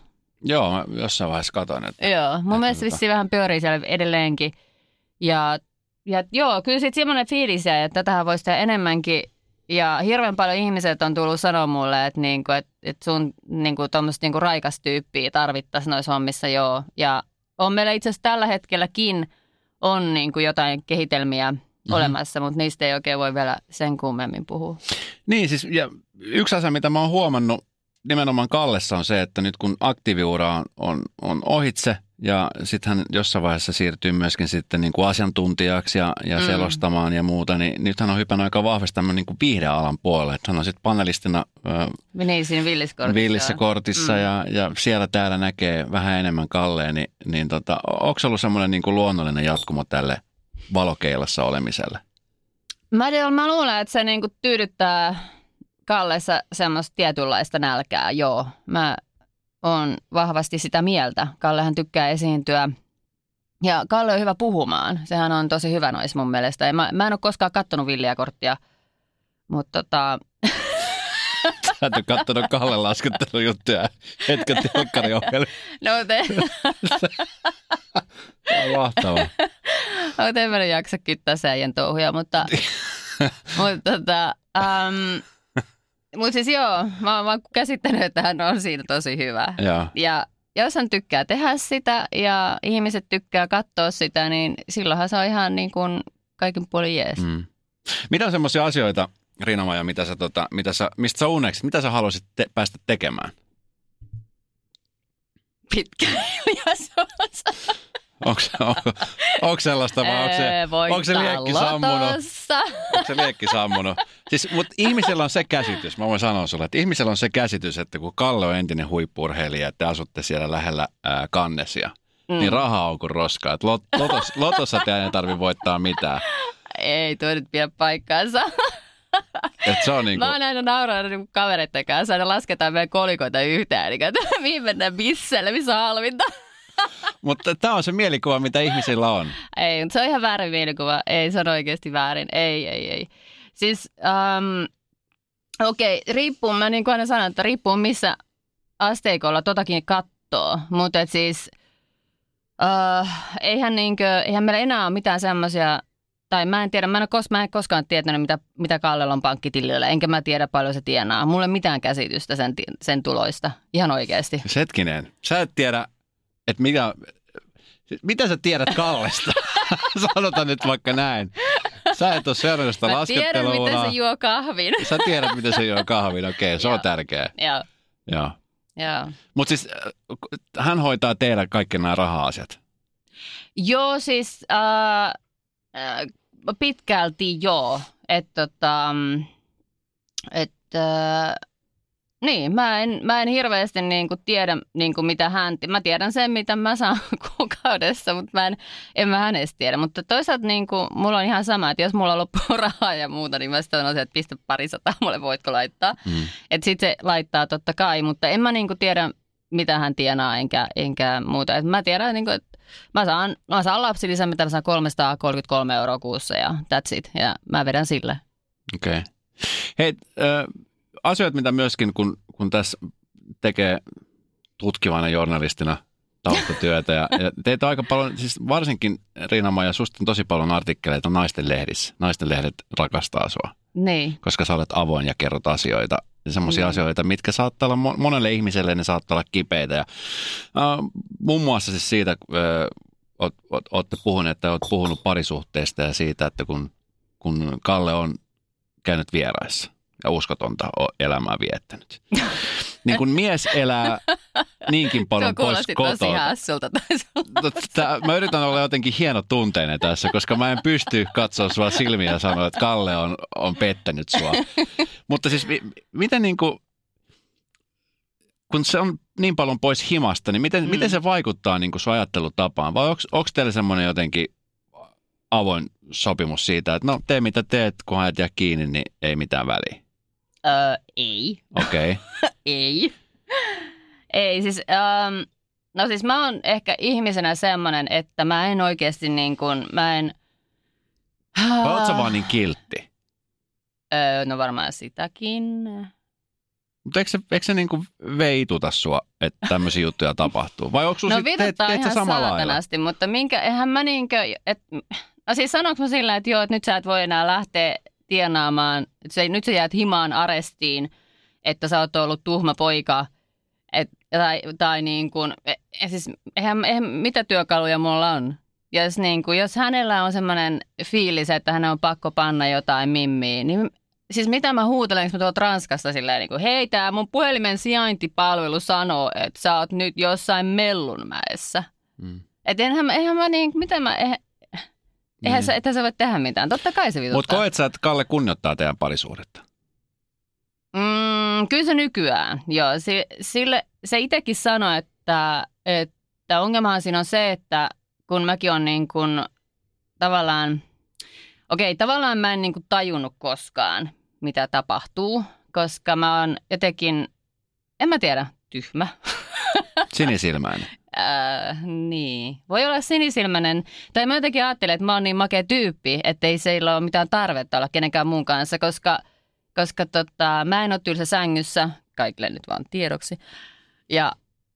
Joo, mä jossain vaiheessa katon. Että, joo, mun että mielestä tota... vähän pyörii siellä edelleenkin. Ja, ja joo, kyllä sitten semmoinen fiilis jäi, että tätähän voisi tehdä enemmänkin. Ja hirveän paljon ihmiset on tullut sanoa mulle, että, niinku, että, että sun niinku, tuommoista niinku raikas tyyppiä tarvittaisiin noissa hommissa, joo. Ja on meillä itse asiassa tällä hetkelläkin on niinku jotain kehitelmiä mm-hmm. olemassa, mutta niistä ei oikein voi vielä sen kummemmin puhua. Niin siis, ja yksi asia, mitä mä oon huomannut nimenomaan Kallessa on se, että nyt kun aktiiviura on, on, on ohitse ja sitten hän jossain vaiheessa siirtyy myöskin sitten niin kuin asiantuntijaksi ja, ja mm. selostamaan ja muuta, niin nyt hän on hypännyt aika vahvasti tämmöinen niin kuin viihdealan puolelle. Että hän on sitten panelistina niin, siinä villiskortissa, villissä kortissa mm. ja, ja siellä täällä näkee vähän enemmän Kalleen, niin, niin tota, onko se ollut semmoinen niin kuin luonnollinen jatkumo tälle valokeilassa olemiselle? Mä, tiedän, mä luulen, että se niinku tyydyttää Kallessa semmoista tietynlaista nälkää, joo. Mä oon vahvasti sitä mieltä. Kallehan tykkää esiintyä ja Kalle on hyvä puhumaan. Sehän on tosi hyvä nois mun mielestä. Ja mä, mä en ole koskaan kattonut villiä korttia, mutta tota... Sä et ole kattonut Kalle laskettelujuttuja hetken telkkariohjelmia. No te... Mahtavaa. Mutta en mä jaksa kyttää säijän touhuja, mutta, mutta tota, um, mutta siis joo, mä, mä oon käsittänyt, että hän on siinä tosi hyvä. Ja, ja jos hän tykkää tehdä sitä ja ihmiset tykkää katsoa sitä, niin silloinhan se on ihan niin kuin kaikin puolin jees. Mm. Mitä on semmoisia asioita, Riina mitä sä, tota, mitä sä, mistä sä uneksit, mitä sä haluaisit te- päästä tekemään? Pitkä hiljaisuus. Onko, on, onko sellaista vai onko se, onko se liekki sammunut? Onko se liekki sammunut? Siis, mutta ihmisellä on se käsitys, mä voin sanoa sulle, että ihmisellä on se käsitys, että kun Kalle on entinen huippurheilija, että te asutte siellä lähellä ää, kannesia, mm. niin raha on kuin roskaa. Lot, lotos, lotossa te ei tarvitse voittaa mitään. Ei toi nyt pidä paikkaansa. Et se on niin kuin... Mä oon aina nauranut niin kavereiden kanssa, aina lasketaan meidän kolikoita yhteen, niin että mihin mennään bisselle, missä on halvinta. Mutta tämä on se mielikuva, mitä ihmisillä on. Ei, mutta se on ihan väärin mielikuva. Ei, se on oikeasti väärin. Ei, ei, ei. Siis, um, okei, okay, riippuu, mä niin kuin aina sanon, että riippuu missä asteikolla totakin kattoo. Mutta et siis, uh, eihän, niinkö, eihän meillä enää ole mitään semmoisia tai mä en tiedä, mä en, kos, mä en koskaan tietänyt, mitä, mitä Kallella on pankkitilillä, enkä mä tiedä paljon se tienaa. Mulla ei mitään käsitystä sen, sen tuloista, ihan oikeasti. Hetkinen, sä et tiedä että mikä, mitä sä tiedät Kallesta? Sanotaan nyt vaikka näin. Sä et ole seurannut sitä Mä tiedän, miten se juo kahvin. Sä tiedät, miten se juo kahvin. Okei, okay, se on Joo. tärkeä. Joo, Joo. joo. Mutta siis äh, hän hoitaa teillä kaikki nämä raha-asiat. Joo, siis äh, äh, pitkälti joo. Että tota, mm, et, äh, niin, mä en, mä en hirveästi niinku tiedä, niinku mitä hän, mä tiedän sen, mitä mä saan kuukaudessa, mutta mä en, en mä hänestä tiedä. Mutta toisaalta niinku, mulla on ihan sama, että jos mulla loppuu rahaa ja muuta, niin mä sitten sanoisin, että pistä parisataa mulle, voitko laittaa. Mm. Että sitten se laittaa totta kai, mutta en mä niinku tiedä, mitä hän tienaa, enkä, enkä muuta. Et mä tiedän, niinku, että mä saan, mä saan lapsilisän, mitä mä saan 333 euroa kuussa ja that's it. Ja mä vedän sille. Okei. Okay. Hei, äh, asioita, mitä myöskin, kun, kun tässä tekee tutkivana journalistina taustatyötä ja, ja teitä aika paljon, siis varsinkin Riina ja susta on tosi paljon artikkeleita naisten lehdissä. Naisten lehdet rakastaa sua, Niin. koska sä olet avoin ja kerrot asioita, semmoisia Mm. asioita, mitkä saattaa olla mo- monelle ihmiselle, ne saattaa olla kipeitä. Ja, äh, muun muassa siis siitä, äh, oot, oot, ootte puhuneet, että oot puhunut parisuhteesta ja siitä, että kun, kun Kalle on käynyt vieraissa ja uskotonta elämää viettänyt. Niin kun mies elää niinkin paljon Tuo pois tosi kotoa. olla. Tää, mä yritän olla jotenkin hieno tunteinen tässä, koska mä en pysty katsoa sua silmiä ja sanoa, että Kalle on, on pettänyt sua. Mutta siis mi- miten niin kuin, kun se on niin paljon pois himasta, niin miten, Mm. mm. miten se vaikuttaa niin kuin sun ajattelutapaan? Vai onko teillä semmoinen jotenkin avoin sopimus siitä, että no tee mitä teet, kun et jää kiinni, niin ei mitään väliä. Öö, ei. Okei. Okay. Ei. Ei, siis, ähm, no siis mä oon ehkä ihmisenä semmoinen, että mä en oikeasti niin kuin, mä en... Vai oot sä vaan niin kiltti? Öö, no varmaan sitäkin. Mutta eikö se, eikö se niin kuin veituta sua, että tämmöisiä juttuja tapahtuu? Vai onko No vituttaa ihan saatanasti, mutta minkä, eihän mä niinkö, et, no siis sanoinko mä sillä, että joo, että nyt sä et voi enää lähteä tienaamaan, se, nyt sä jäät himaan arestiin, että sä oot ollut tuhma poika, et, tai, tai niin kuin, e, siis eihän, eihän, mitä työkaluja mulla on? Jos, niin kuin, jos hänellä on semmoinen fiilis, että hän on pakko panna jotain mimmiä, niin siis mitä mä huutelen, kun mä tuolta Ranskasta silleen, niin kuin, hei, tää mun puhelimen sijaintipalvelu sanoo, että sä oot nyt jossain Mellunmäessä. Mm. Et eihän, eihän mä niin, mitä mä, eihän, eihän Niin. sä, että sä voi tehdä mitään. Totta kai se vituttaa. Mutta koet sä, että Kalle kunnioittaa teidän parisuhdetta? Mm, kyllä se nykyään, joo. Se, sille, se itsekin sanoi, että, että ongelmahan siinä on se, että kun mäkin on niin kuin tavallaan, okei, tavallaan mä en niin kuin tajunnut koskaan, mitä tapahtuu, koska mä oon jotenkin, en mä tiedä, tyhmä. Sinisilmäinen. Äh, niin. Voi olla sinisilmäinen. Tai mä jotenkin ajattelen, että mä oon niin makea tyyppi, että ei seillä ole mitään tarvetta olla kenenkään muun kanssa, koska, koska tota, mä en ole tylsä sängyssä, kaikille nyt vaan tiedoksi. Ja,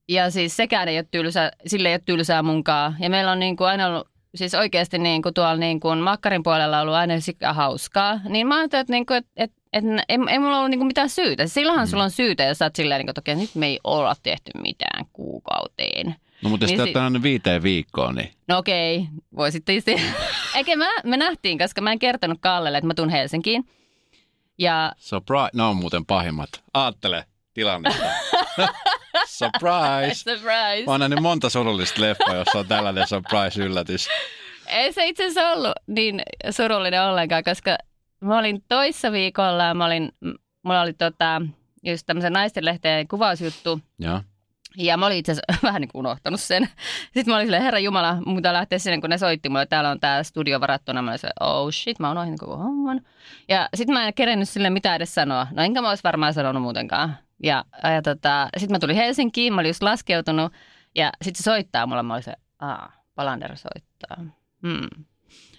ja siis sekään ei ole tylsä, sille ei ole tylsää munkaan. Ja meillä on niin kuin aina ollut, siis oikeasti niin kuin tuolla niin kuin makkarin puolella ollut aina sikka hauskaa. Niin mä ajattelin, että, niin kuin, että, että, että ei, ei mulla ollut niin kuin mitään syytä. Silloinhan sulla on syytä, jos sä oot silleen, niin kuin, että okei, nyt me ei olla tehty mitään kuukauteen. No mutta Niin te si- viiteen viikkoon, niin No okei, voi sitten isti. Eikä mä, me nähtiin, koska mä en kertonut Kallelle, että mä tuun Helsinkiin. Ja surprise. No on muuten pahimmat. Aattele tilannetta. surprise. surprise. Mä oon nähnyt monta surullista leffaa, jossa on tällainen surprise-yllätys. Ei se itse asiassa ollut niin surullinen ollenkaan, koska mä olin toissa viikolla ja mä olin, mulla oli tota, just tämmöisen naistenlehteen kuvausjuttu. Joo. Ja mä olin itse asiassa vähän niin kuin unohtanut sen. Sitten mä olin silleen, herra Jumala, mun pitää lähteä sinne, kun ne soitti mulle, täällä on tää studio varattuna. Mä olin silleen, oh shit, mä unohdin koko homman. Ja sitten mä en kerennyt sille mitään edes sanoa. No enkä mä olisi varmaan sanonut muutenkaan. Ja, ja tota, sitten mä tulin Helsinkiin, mä olin just laskeutunut. Ja sitten se soittaa mulle, mä olin se, aa, Palander soittaa. Hmm.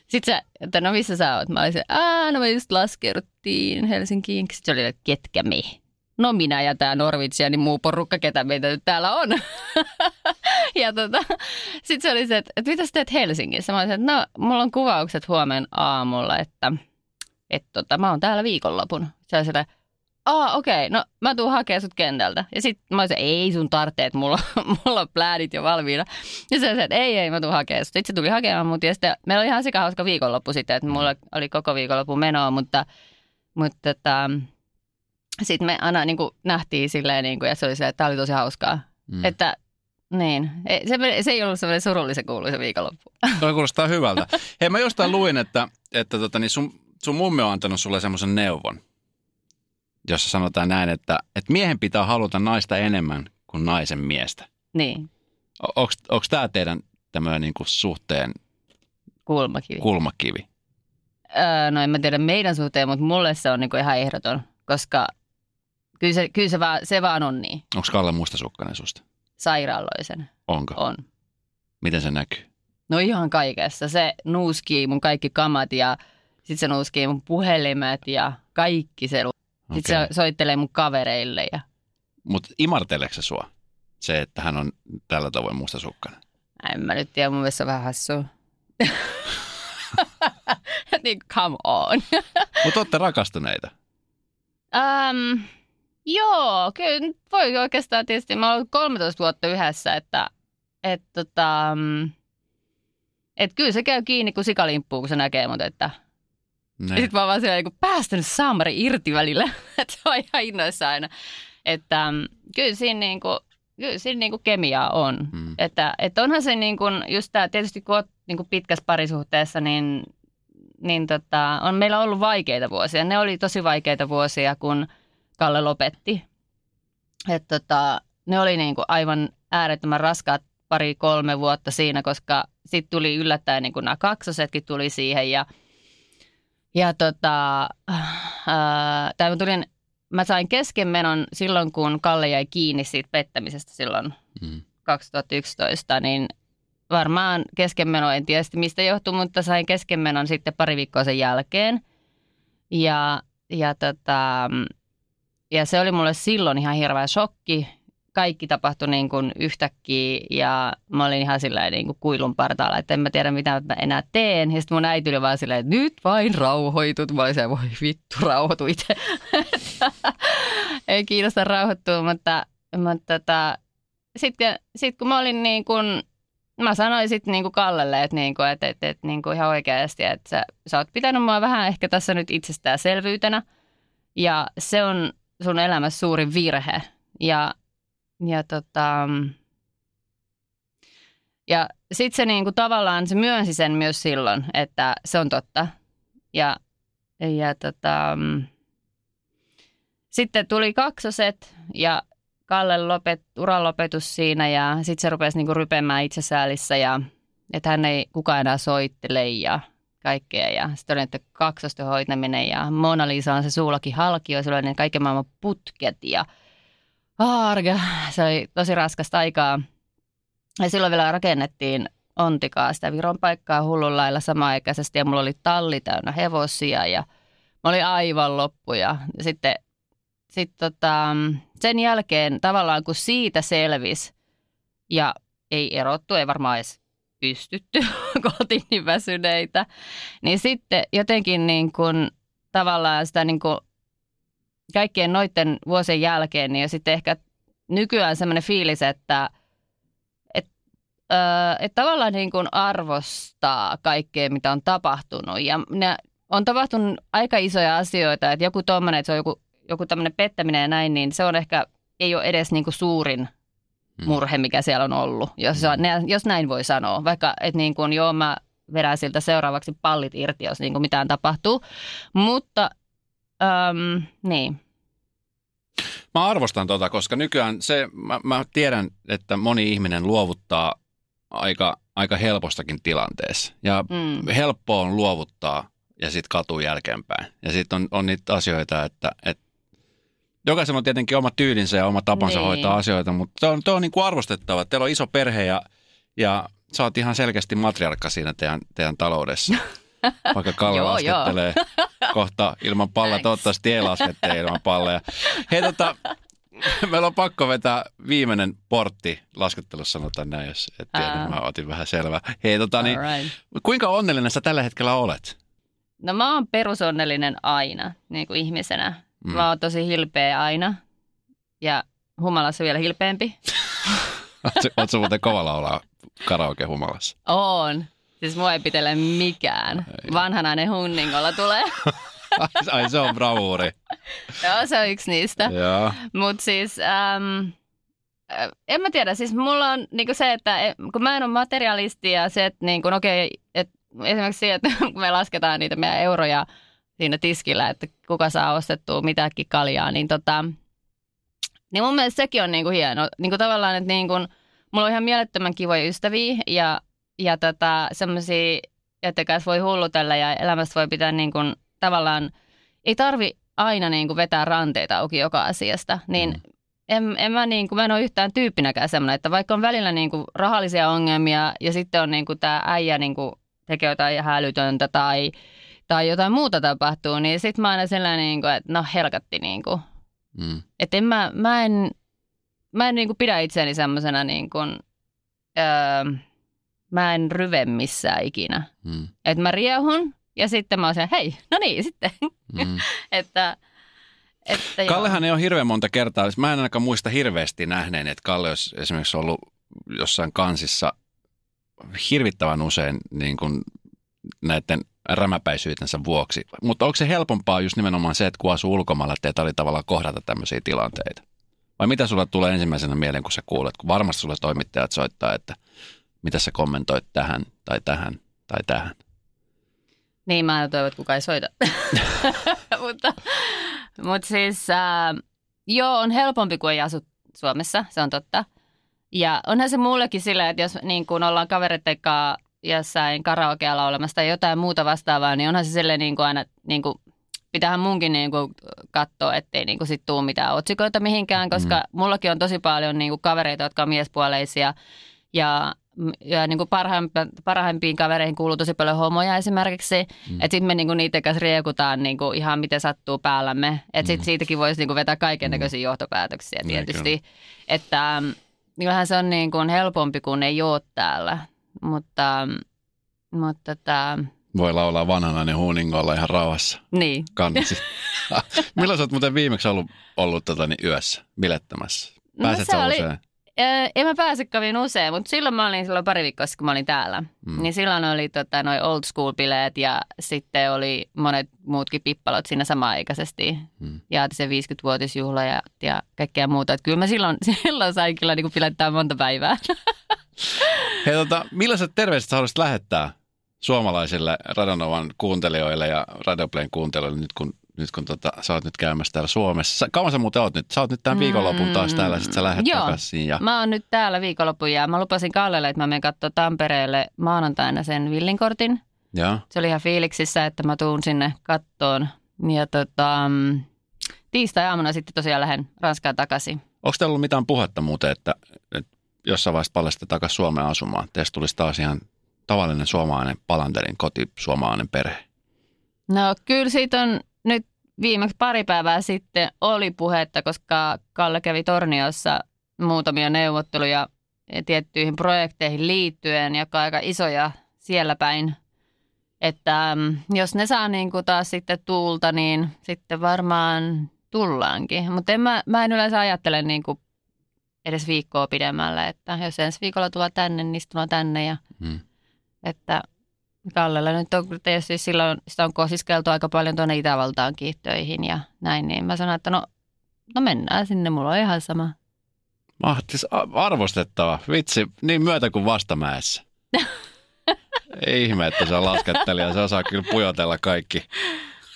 Sitten se, että no missä sä oot? Mä olin se, aa, no me just laskeuduttiin Helsinkiin. Sitten se oli, että ketkä me? No minä ja tämä Norvits ja niin muu porukka, ketä meitä nyt täällä on. ja tota, sitten se oli se, että, että mitä sä teet Helsingissä? Mä olin se, että no mulla on kuvaukset huomenna aamulla, että, että tota, mä oon täällä viikonlopun. Se oli se, aa okei, okay, no mä tuun hakemaan sut kentältä. Ja sit mä olisin, ei sun tarvitse, mulla, mulla on pläänit jo valmiina. Ja se että ei, ei, mä tuun hakemaan sut. Sitten se tuli hakemaan mut ja sitten meillä oli ihan sika hauska viikonloppu sitten, että mulla oli koko viikonloppu menoa, mutta, mutta että, sitten me aina niin kuin nähtiin silleen, niin kuin, ja se oli se, että tämä oli tosi hauskaa. Mm. Että niin, se, se ei ollut semmoinen surullisen kuuluisa viikonloppu. Toi kuulostaa hyvältä. Hei, mä jostain luin, että, että tota, niin sun, sun mummi on antanut sulle semmoisen neuvon, jossa sanotaan näin, että, että miehen pitää haluta naista enemmän kuin naisen miestä. Niin. Onko tämä teidän tämmöinen niin suhteen kulmakivi? kulmakivi? Öö, no en mä tiedä meidän suhteen, mutta mulle se on niin kuin ihan ehdoton, koska kyllä se, kyllä se, vaan, se vaan on niin. Onko Kalle mustasukkainen susta? Sairaaloisen. Onko? On. Miten se näkyy? No ihan kaikessa. Se nuuskii mun kaikki kamat ja sitten se nuuskii mun puhelimet ja kaikki se. Okay. Sitten se soittelee mun kavereille. Ja... Mutta imarteleeko se sua? Se, että hän on tällä tavoin mustasukkainen? En mä nyt tiedä, mun mielestä se on vähän hassua. niin, come on. Mutta olette rakastuneita? Um, Joo, kyllä voi oikeastaan tietysti. Mä olen 13 vuotta yhdessä, että et, tota, mm, et kyllä se käy kiinni, kun sikalimpuu, kun se näkee mut, että. Ja sitten mä vaan siellä niin päästänyt saamari irti välillä, että se on ihan innoissa aina. Että mm, kyllä siinä, niin kuin, kyllä siinä niin kuin kemiaa on. Mm. Että, että onhan se niin kuin, just tämä, tietysti kun olet niin kuin pitkässä parisuhteessa, niin, niin tota, on meillä ollut vaikeita vuosia. Ne oli tosi vaikeita vuosia, kun – Kalle lopetti. Et tota, ne oli niinku aivan äärettömän raskaat pari-kolme vuotta siinä, koska sitten tuli yllättäen niin nämä kaksosetkin tuli siihen ja, ja tota, ää, mä, tulin, mä sain keskenmenon silloin, kun Kalle jäi kiinni siitä pettämisestä silloin mm. 2011, niin varmaan keskenmeno, en tiedä mistä johtuu, mutta sain keskenmenon sitten pari viikkoa sen jälkeen. Ja, ja tota, ja se oli mulle silloin ihan hirveä shokki. Kaikki tapahtui niin kuin yhtäkkiä ja mä olin ihan sillä niin kuin kuilun partaalla, että en mä tiedä mitä mä enää teen. Ja sitten mun äiti oli vaan silleen, että nyt vain rauhoitut. Mä olin se, voi vittu, rauhoitu itse. Ei kiinnosta rauhoittua, mutta, mutta tota, sitten sit kun mä olin niin kuin, mä sanoin sitten niin kuin Kallelle, että, niin kuin, että, että, että niin kuin ihan oikeasti, että sä, sä oot pitänyt mua vähän ehkä tässä nyt itsestäänselvyytenä. Ja se on sun elämässä suuri virhe. Ja, ja, tota, ja sitten se niinku tavallaan se myönsi sen myös silloin, että se on totta. Ja, ja tota, sitten tuli kaksoset ja Kalle lopet, uran lopetus siinä ja sitten se rupesi niinku rypemään itsesäälissä ja että hän ei kukaan enää soittele ja kaikkea. Ja sitten oli että kaksosten hoitaminen ja Mona Lisa on se suullakin halkio, se oli ne kaiken maailman putket ja arga. Se oli tosi raskasta aikaa. Ja silloin vielä rakennettiin Ontikaa sitä Viron paikkaa hullun lailla samaaikaisesti ja mulla oli talli täynnä hevosia ja mä olin aivan loppu ja sitten sit tota, sen jälkeen tavallaan kun siitä selvisi ja ei erottu, ei varmaan edes pystytty kotiin niin väsyneitä. Niin sitten jotenkin niin kuin, tavallaan sitä niin kuin, kaikkien noiden vuosien jälkeen, niin sitten ehkä nykyään semmoinen fiilis, että et, öö, et tavallaan niin kuin arvostaa kaikkea, mitä on tapahtunut. Ja ne on tapahtunut aika isoja asioita, että joku tuommoinen, että se on joku, joku tämmöinen pettäminen ja näin, niin se on ehkä, ei ole edes niin kuin suurin. Murhe, mikä siellä on ollut, jos, mm. jos näin voi sanoa. Vaikka, että niin kuin, joo, mä vedän siltä seuraavaksi pallit irti, jos niin kuin mitään tapahtuu. Mutta, äm, niin. Mä arvostan tota, koska nykyään se, mä, mä tiedän, että moni ihminen luovuttaa aika, aika helpostakin tilanteessa. Ja mm. helppo on luovuttaa ja sitten katuu jälkeenpäin. Ja sitten on, on niitä asioita, että, että jokaisella on tietenkin oma tyylinsä ja oma tapansa niin. hoitaa asioita, mutta se on, tuo on niin kuin arvostettava. Teillä on iso perhe ja, ja sä oot ihan selkeästi matriarkka siinä teidän, teidän taloudessa. Vaikka Kalle laskettelee kohta ilman palleja. Toivottavasti ei laskettele ilman palleja. Hei tota, meillä on pakko vetää viimeinen portti laskettelussa, sanotaan näin, jos et tiedä, uh. mä otin vähän selvää. Hei tota, niin, right. kuinka onnellinen sä tällä hetkellä olet? No mä oon perusonnellinen aina niin kuin ihmisenä. Mm. Mä oon tosi hilpeä aina ja humalassa vielä hilpeämpi. Oletko muuten kovalla olla karaoke humalassa? On. Siis mua ei pitele mikään. Ei. Vanhanainen hunningolla tulee. Ai se on bravuuri. Joo, se on yksi niistä. Mutta siis, äm, en mä tiedä, siis mulla on niinku se, että e, kun mä en ole materialisti ja se, että niinku, okei, okay, että esimerkiksi se, että kun me lasketaan niitä meidän euroja siinä tiskillä, että kuka saa ostettua mitäkin kaljaa, niin tota, niin mun mielestä sekin on niinku hieno. Niinku tavallaan, että niinku, mulla on ihan mielettömän kivoja ystäviä ja, ja tota, semmoisia, että kanssa voi hullutella ja elämästä voi pitää niinku, tavallaan, ei tarvi aina niinku vetää ranteita auki joka asiasta, niin mm. en, en mä, niinku, mä en ole yhtään tyyppinäkään semmoinen, että vaikka on välillä niinku rahallisia ongelmia ja sitten on niinku tämä äijä niinku tekee jotain hälytöntä tai, tai jotain muuta tapahtuu, niin sitten mä aina sellainen, niinku, että no helkatti niinku. Mm. Että en mä, mä en, mä en niinku pidä itseäni semmoisena niin kuin, öö, mä en ryve missään ikinä. Mm. Että mä riehun ja sitten mä oon sen, hei, no niin sitten. Mm. että, että Kallehan ei ole hirveän monta kertaa, mä en ainakaan muista hirveästi nähneen, että Kalle olisi esimerkiksi ollut jossain kansissa hirvittävän usein niin kuin näiden rämäpäisyytensä vuoksi. Mutta onko se helpompaa just nimenomaan se, että kun asuu ulkomailla, että oli tavallaan kohdata tämmöisiä tilanteita? Vai mitä sulla tulee ensimmäisenä mieleen, kun sä kuulet, kun varmasti sulle toimittajat soittaa, että mitä sä kommentoit tähän tai tähän tai tähän? Niin, mä toivon, että kukaan ei soita. mutta, mutta siis, äh, joo, on helpompi kuin ei asu Suomessa, se on totta. Ja onhan se mullekin sillä, että jos niin kun ollaan kavereiden kanssa jossain karaokealla olemassa tai jotain muuta vastaavaa, niin onhan se silleen niin kuin aina, niin kuin, pitäähän munkin niin kuin katsoa, ettei niin kuin sit tuu mitään otsikoita mihinkään, koska mm. mullakin on tosi paljon niin kuin kavereita, jotka on miespuoleisia ja ja niin kuin parhaimpiin kavereihin kuuluu tosi paljon homoja esimerkiksi. Mm. Että sitten me niin kuin niiden kanssa riekutaan niin kuin ihan miten sattuu päällämme. Että sitten mm. siitäkin voisi niin kuin vetää kaiken näköisiä mm. johtopäätöksiä tietysti. Että kyllähän se on niin kuin helpompi, kun ei ole täällä. Mutta, mutta tämä... Voi laulaa vanhanainen huuningolla ihan rauhassa. Niin. Kannatsi. Milloin sä oot muuten viimeksi ollut, ollut tota, niin yössä bilettämässä? Pääset no, oli, usein? en mä pääse kovin usein, mutta silloin mä olin silloin pari viikkoa kun mä olin täällä. Mm. Niin silloin oli tota, noin old school bileet ja sitten oli monet muutkin pippalot siinä samaaikaisesti. Mm. Ja se 50-vuotisjuhla ja, ja kaikkea muuta. Että kyllä mä silloin, silloin sain kyllä niin pilettää monta päivää. Hei, tota, millaiset terveiset sä haluaisit lähettää suomalaisille Radonovan kuuntelijoille ja Radioplayn kuuntelijoille nyt kun, nyt kun tota, sä oot nyt käymässä täällä Suomessa? Kauan sä muuten oot nyt? Sä oot nyt tämän viikonlopun taas täällä, sit sä lähdet Joo, takaisin. Ja... mä oon nyt täällä viikonlopun ja mä lupasin Kallelle, että mä menen katsoa Tampereelle maanantaina sen villinkortin. Ja. Se oli ihan fiiliksissä, että mä tuun sinne kattoon. Ja tota, mm, tiistai-aamuna sitten tosiaan lähden Ranskaan takaisin. Onko teillä ollut mitään puhetta muuten, että, että jossain vaiheessa palasta takaisin Suomeen asumaan. Teistä tulisi taas ihan tavallinen suomalainen palanterin koti, suomalainen perhe. No kyllä siitä on nyt viimeksi pari päivää sitten oli puhetta, koska Kalle kävi Torniossa muutamia neuvotteluja tiettyihin projekteihin liittyen, on aika isoja siellä päin. Että mm, jos ne saa niin kuin taas sitten tuulta, niin sitten varmaan tullaankin. Mutta mä, mä en yleensä ajattele niin kuin edes viikkoa pidemmälle, että jos ensi viikolla tulla tänne, niin tullaan tänne ja hmm. että Kallella nyt on tietysti silloin, sitä on kosiskeltu aika paljon tuonne Itävaltaan töihin ja näin, niin mä sanoin, että no, no mennään sinne, mulla on ihan sama. Mahtis, arvostettava. Vitsi, niin myötä kuin vastamäessä. Ei ihme, että se on laskettelija. Se osaa kyllä pujotella kaikki,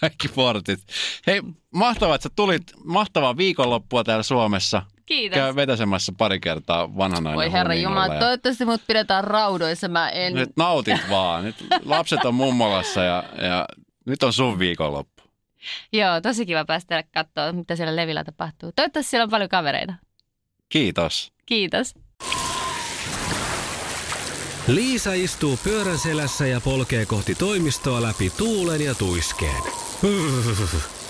kaikki portit. Hei, mahtavaa, että sä tulit. Mahtavaa viikonloppua täällä Suomessa. Kiitos. Käy vetäsemässä pari kertaa vanhana Voi herra Jumala, ja... toivottavasti mut pidetään raudoissa. Mä en... Nyt nautit vaan. Nyt lapset on mummolassa ja, ja nyt on sun viikonloppu. Joo, tosi kiva päästä katsoa, mitä siellä Levillä tapahtuu. Toivottavasti siellä on paljon kavereita. Kiitos. Kiitos. Liisa istuu pyörän selässä ja polkee kohti toimistoa läpi tuulen ja tuiskeen.